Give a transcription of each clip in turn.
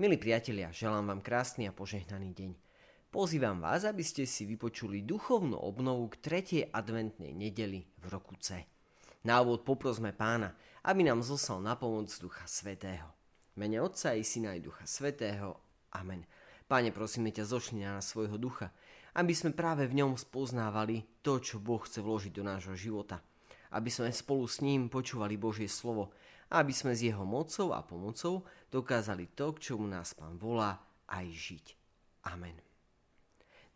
Milí priatelia, želám vám krásny a požehnaný deň. Pozývam vás, aby ste si vypočuli duchovnú obnovu k tretej adventnej nedeli v roku C. Na úvod poprosme pána, aby nám zoslal na pomoc Ducha Svetého. Mene Otca i Syna i Ducha Svetého. Amen. Páne, prosíme ťa, zošli na svojho ducha, aby sme práve v ňom spoznávali to, čo Boh chce vložiť do nášho života. Aby sme spolu s ním počúvali Božie slovo aby sme s jeho mocou a pomocou dokázali to, k čomu nás Pán volá, aj žiť. Amen.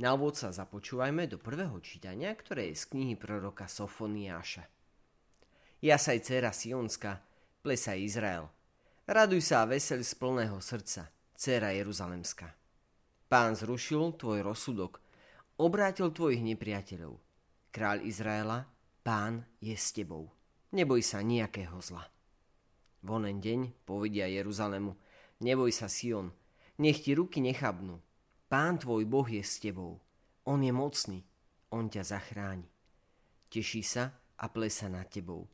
Na úvod sa započúvajme do prvého čítania, ktoré je z knihy proroka Sofoniáša. Jasaj, dcera Sionska, plesaj Izrael. Raduj sa a veseľ z plného srdca, dcera Jeruzalemská. Pán zrušil tvoj rozsudok, obrátil tvojich nepriateľov. Kráľ Izraela, pán je s tebou. Neboj sa nejakého zla. V onen deň povedia Jeruzalemu, neboj sa Sion, nech ti ruky nechabnú. Pán tvoj Boh je s tebou. On je mocný, on ťa zachráni. Teší sa a plesa nad tebou.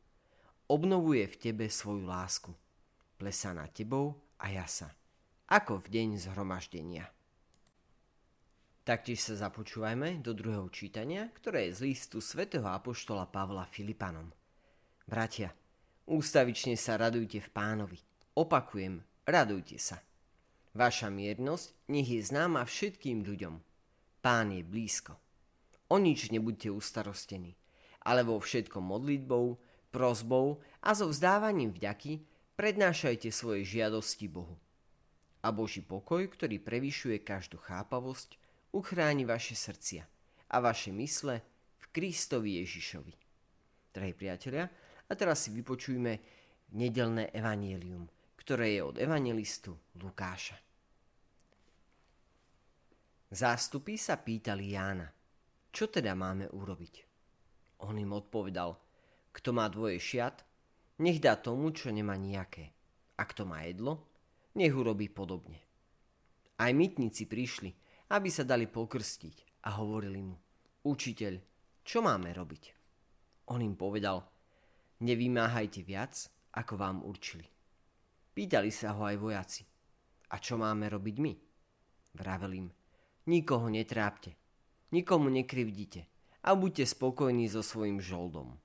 Obnovuje v tebe svoju lásku. Plesa nad tebou a jasa. Ako v deň zhromaždenia. Taktiež sa započúvajme do druhého čítania, ktoré je z listu svätého Apoštola Pavla Filipanom. Bratia, Ústavične sa radujte v pánovi. Opakujem, radujte sa. Vaša miernosť nech je známa všetkým ľuďom. Pán je blízko. O nič nebuďte ustarostení, ale vo všetkom modlitbou, prozbou a so vzdávaním vďaky prednášajte svoje žiadosti Bohu. A Boží pokoj, ktorý prevyšuje každú chápavosť, uchráni vaše srdcia a vaše mysle v Kristovi Ježišovi. Drahí priatelia, a teraz si vypočujme nedelné evanielium, ktoré je od evangelistu Lukáša. Zástupy sa pýtali Jána, čo teda máme urobiť? On im odpovedal, kto má dvoje šiat, nech dá tomu, čo nemá nejaké. A kto má jedlo, nech urobí podobne. Aj mytníci prišli, aby sa dali pokrstiť a hovorili mu, učiteľ, čo máme robiť? On im povedal, Nevymáhajte viac, ako vám určili. Pýtali sa ho aj vojaci. A čo máme robiť my? Vravel im, nikoho netrápte, nikomu nekrivdite a buďte spokojní so svojim žoldom.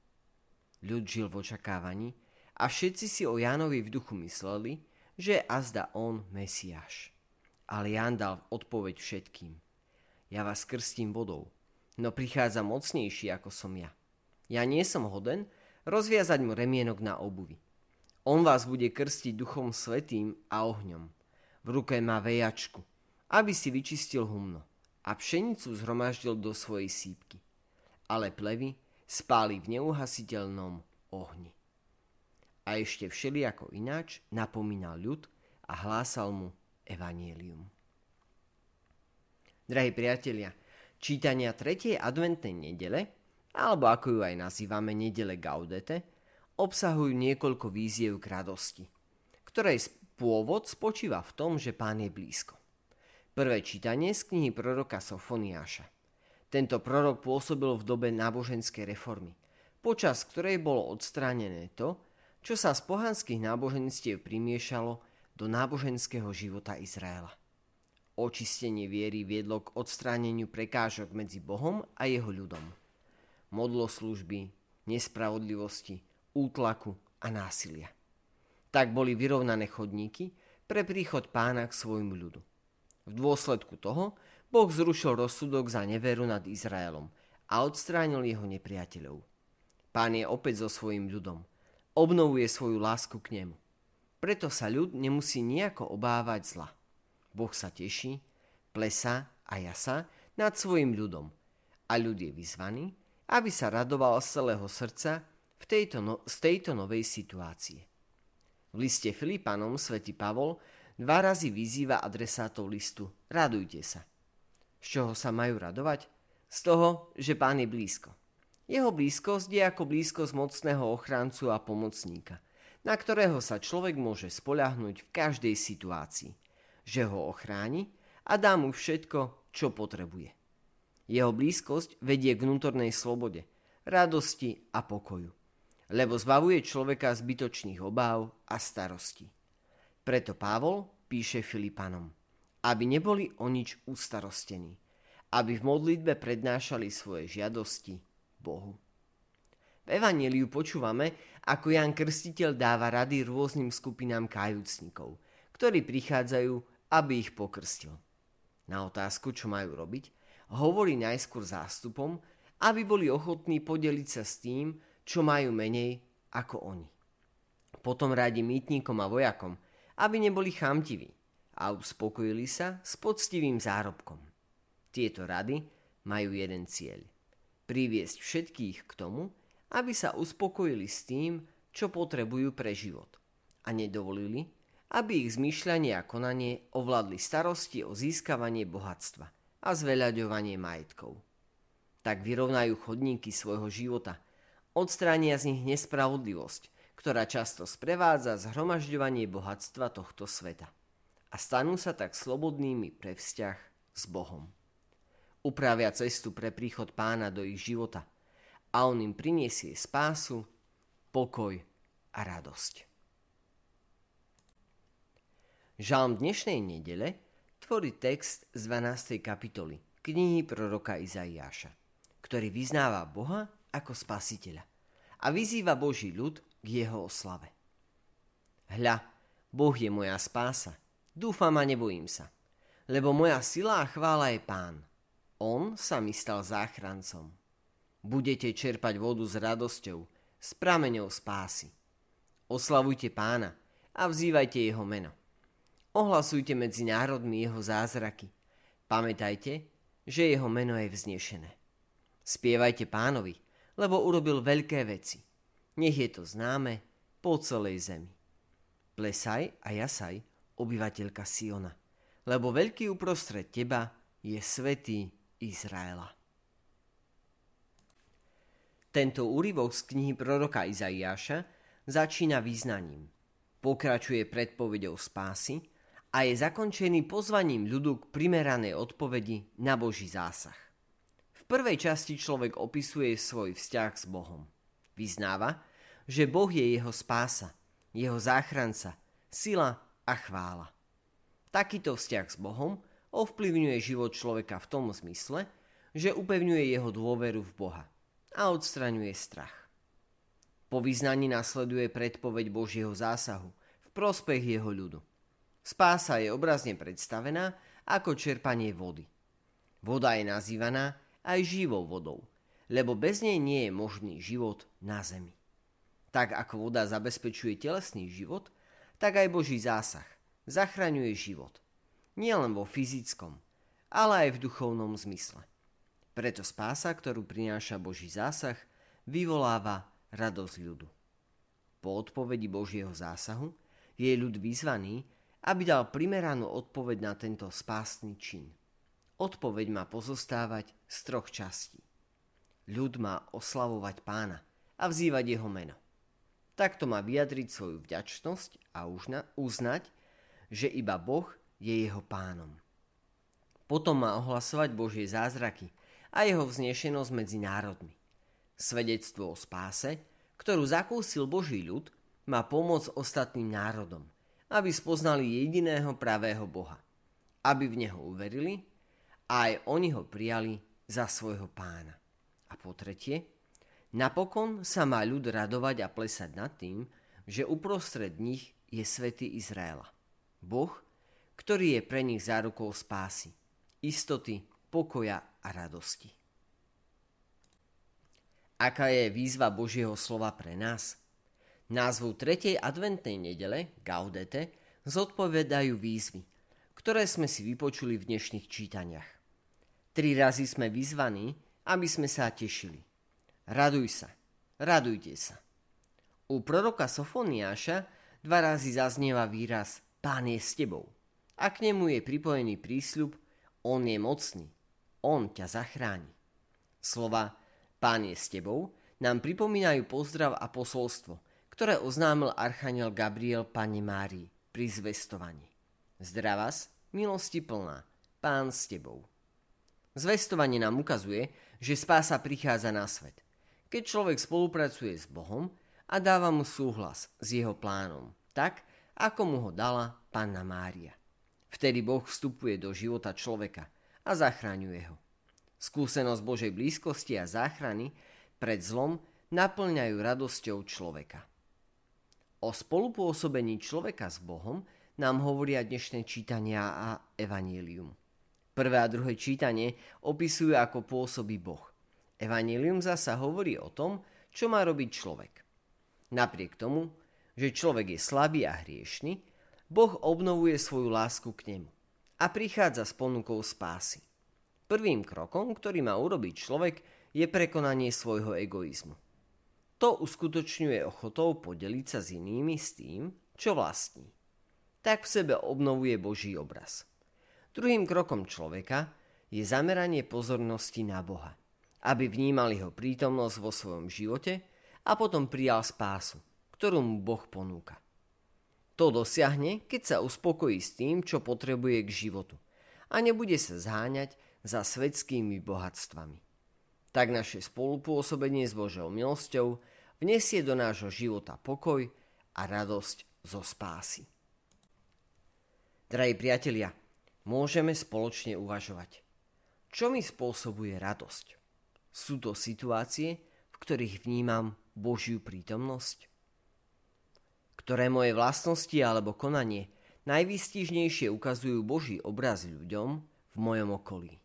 Ľud žil v očakávaní a všetci si o Jánovi v duchu mysleli, že azda on Mesiáš. Ale Ján dal odpoveď všetkým. Ja vás krstím vodou, no prichádza mocnejší ako som ja. Ja nie som hoden, rozviazať mu remienok na obuvi. On vás bude krstiť duchom svetým a ohňom. V ruke má vejačku, aby si vyčistil humno a pšenicu zhromaždil do svojej sípky. Ale plevy spáli v neuhasiteľnom ohni. A ešte všelijako ináč napomínal ľud a hlásal mu evanielium. Drahí priatelia, čítania 3. adventnej nedele alebo ako ju aj nazývame nedele Gaudete, obsahujú niekoľko víziev k radosti, ktorej pôvod spočíva v tom, že pán je blízko. Prvé čítanie z knihy proroka Sofoniáša. Tento prorok pôsobil v dobe náboženskej reformy, počas ktorej bolo odstránené to, čo sa z pohanských náboženstiev primiešalo do náboženského života Izraela. Očistenie viery viedlo k odstráneniu prekážok medzi Bohom a jeho ľudom modloslužby, nespravodlivosti, útlaku a násilia. Tak boli vyrovnané chodníky pre príchod pána k svojmu ľudu. V dôsledku toho Boh zrušil rozsudok za neveru nad Izraelom a odstránil jeho nepriateľov. Pán je opäť so svojim ľudom. Obnovuje svoju lásku k nemu. Preto sa ľud nemusí nejako obávať zla. Boh sa teší, plesá a jasa nad svojim ľudom a ľud je vyzvaný, aby sa radoval z celého srdca v tejto no, z tejto novej situácie. V liste Filipanom svätý Pavol dva razy vyzýva adresátov listu Radujte sa. Z čoho sa majú radovať? Z toho, že pán je blízko. Jeho blízkosť je ako blízkosť mocného ochráncu a pomocníka, na ktorého sa človek môže spoľahnúť v každej situácii, že ho ochráni a dá mu všetko, čo potrebuje. Jeho blízkosť vedie k vnútornej slobode, radosti a pokoju, lebo zbavuje človeka zbytočných obáv a starostí. Preto Pavol píše Filipanom, aby neboli o nič ustarostení, aby v modlitbe prednášali svoje žiadosti Bohu. V Evangeliu počúvame, ako Jan Krstiteľ dáva rady rôznym skupinám kajúcnikov, ktorí prichádzajú, aby ich pokrstil. Na otázku, čo majú robiť, hovorí najskôr zástupom, aby boli ochotní podeliť sa s tým, čo majú menej ako oni. Potom radí mýtnikom a vojakom, aby neboli chamtiví a uspokojili sa s poctivým zárobkom. Tieto rady majú jeden cieľ. Priviesť všetkých k tomu, aby sa uspokojili s tým, čo potrebujú pre život a nedovolili, aby ich zmýšľanie a konanie ovládli starosti o získavanie bohatstva a zveľaďovanie majetkov. Tak vyrovnajú chodníky svojho života, odstránia z nich nespravodlivosť, ktorá často sprevádza zhromažďovanie bohatstva tohto sveta a stanú sa tak slobodnými pre vzťah s Bohom. Upravia cestu pre príchod pána do ich života – a on im priniesie spásu, pokoj a radosť. Žalm dnešnej nedele tvorí text z 12. kapitoly knihy proroka Izaiáša, ktorý vyznáva Boha ako spasiteľa a vyzýva Boží ľud k jeho oslave. Hľa, Boh je moja spása, dúfam a nebojím sa, lebo moja sila a chvála je Pán. On sa mi stal záchrancom. Budete čerpať vodu s radosťou, s prameňou spásy. Oslavujte pána a vzývajte jeho meno. Ohlasujte medzi národmi jeho zázraky. Pamätajte, že jeho meno je vznešené. Spievajte pánovi, lebo urobil veľké veci. Nech je to známe po celej zemi. Plesaj a jasaj, obyvateľka Siona, lebo veľký uprostred teba je svetý Izraela. Tento úryvok z knihy proroka Izaiáša začína význaním, pokračuje predpovedou spásy a je zakončený pozvaním ľudu k primeranej odpovedi na Boží zásah. V prvej časti človek opisuje svoj vzťah s Bohom. Vyznáva, že Boh je jeho spása, jeho záchranca, sila a chvála. Takýto vzťah s Bohom ovplyvňuje život človeka v tom zmysle, že upevňuje jeho dôveru v Boha – a odstraňuje strach. Po vyznaní nasleduje predpoveď Božieho zásahu v prospech jeho ľudu. Spása je obrazne predstavená ako čerpanie vody. Voda je nazývaná aj živou vodou, lebo bez nej nie je možný život na zemi. Tak ako voda zabezpečuje telesný život, tak aj Boží zásah zachraňuje život. Nielen vo fyzickom, ale aj v duchovnom zmysle. Preto spása, ktorú prináša Boží zásah, vyvoláva radosť ľudu. Po odpovedi Božieho zásahu je ľud vyzvaný, aby dal primeranú odpoveď na tento spásny čin. Odpoveď má pozostávať z troch častí. Ľud má oslavovať pána a vzývať jeho meno. Takto má vyjadriť svoju vďačnosť a uznať, že iba Boh je jeho pánom. Potom má ohlasovať Božie zázraky a jeho vznešenosť medzi národmi. Svedectvo o spáse, ktorú zakúsil Boží ľud, má pomôcť ostatným národom, aby spoznali jediného pravého Boha, aby v Neho uverili a aj oni ho prijali za svojho pána. A po tretie, napokon sa má ľud radovať a plesať nad tým, že uprostred nich je svätý Izraela. Boh, ktorý je pre nich zárukou spásy, istoty, pokoja a radosti. Aká je výzva Božieho slova pre nás? Názvu 3. adventnej nedele, Gaudete, zodpovedajú výzvy, ktoré sme si vypočuli v dnešných čítaniach. Tri razy sme vyzvaní, aby sme sa tešili. Raduj sa, radujte sa. U proroka Sofoniáša dva razy zaznieva výraz Pán je s tebou a k nemu je pripojený prísľub On je mocný, on ťa zachráni. Slova Pán je s tebou nám pripomínajú pozdrav a posolstvo, ktoré oznámil archaniel Gabriel Pane Márii pri zvestovaní. Zdravás, milosti plná, Pán s tebou. Zvestovanie nám ukazuje, že spása prichádza na svet, keď človek spolupracuje s Bohom a dáva mu súhlas s jeho plánom, tak, ako mu ho dala Panna Mária. Vtedy Boh vstupuje do života človeka a zachraňuje ho. Skúsenosť Božej blízkosti a záchrany pred zlom naplňajú radosťou človeka. O spolupôsobení človeka s Bohom nám hovoria dnešné čítania a evanílium. Prvé a druhé čítanie opisujú, ako pôsobí Boh. Evanílium zasa hovorí o tom, čo má robiť človek. Napriek tomu, že človek je slabý a hriešný, Boh obnovuje svoju lásku k nemu a prichádza s ponukou spásy. Prvým krokom, ktorý má urobiť človek, je prekonanie svojho egoizmu. To uskutočňuje ochotou podeliť sa s inými s tým, čo vlastní. Tak v sebe obnovuje Boží obraz. Druhým krokom človeka je zameranie pozornosti na Boha, aby vnímal jeho prítomnosť vo svojom živote a potom prijal spásu, ktorú mu Boh ponúka. To dosiahne, keď sa uspokojí s tým, čo potrebuje k životu a nebude sa zháňať za svetskými bohatstvami. Tak naše spolupôsobenie s Božou milosťou vnesie do nášho života pokoj a radosť zo spásy. Drahí priatelia, môžeme spoločne uvažovať. Čo mi spôsobuje radosť? Sú to situácie, v ktorých vnímam Božiu prítomnosť? Ktoré moje vlastnosti alebo konanie najvýstižnejšie ukazujú Boží obraz ľuďom v mojom okolí?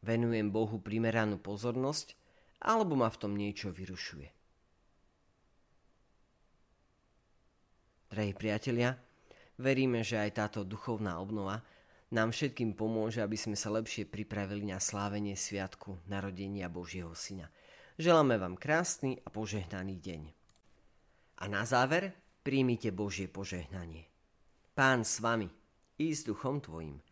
Venujem Bohu primeranú pozornosť alebo ma v tom niečo vyrušuje. Drahí priatelia, veríme, že aj táto duchovná obnova nám všetkým pomôže, aby sme sa lepšie pripravili na slávenie sviatku narodenia Božieho Syna. Želáme vám krásny a požehnaný deň. A na záver príjmite Božie požehnanie. Pán s vami i s duchom tvojim.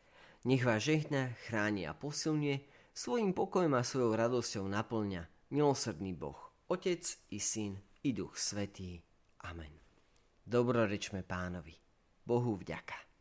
Nech vás žehna, chráni a posilňuje, svojim pokojom a svojou radosťou naplňa milosrdný Boh, Otec i Syn i Duch Svetý. Amen. Dobrorečme pánovi. Bohu vďaka.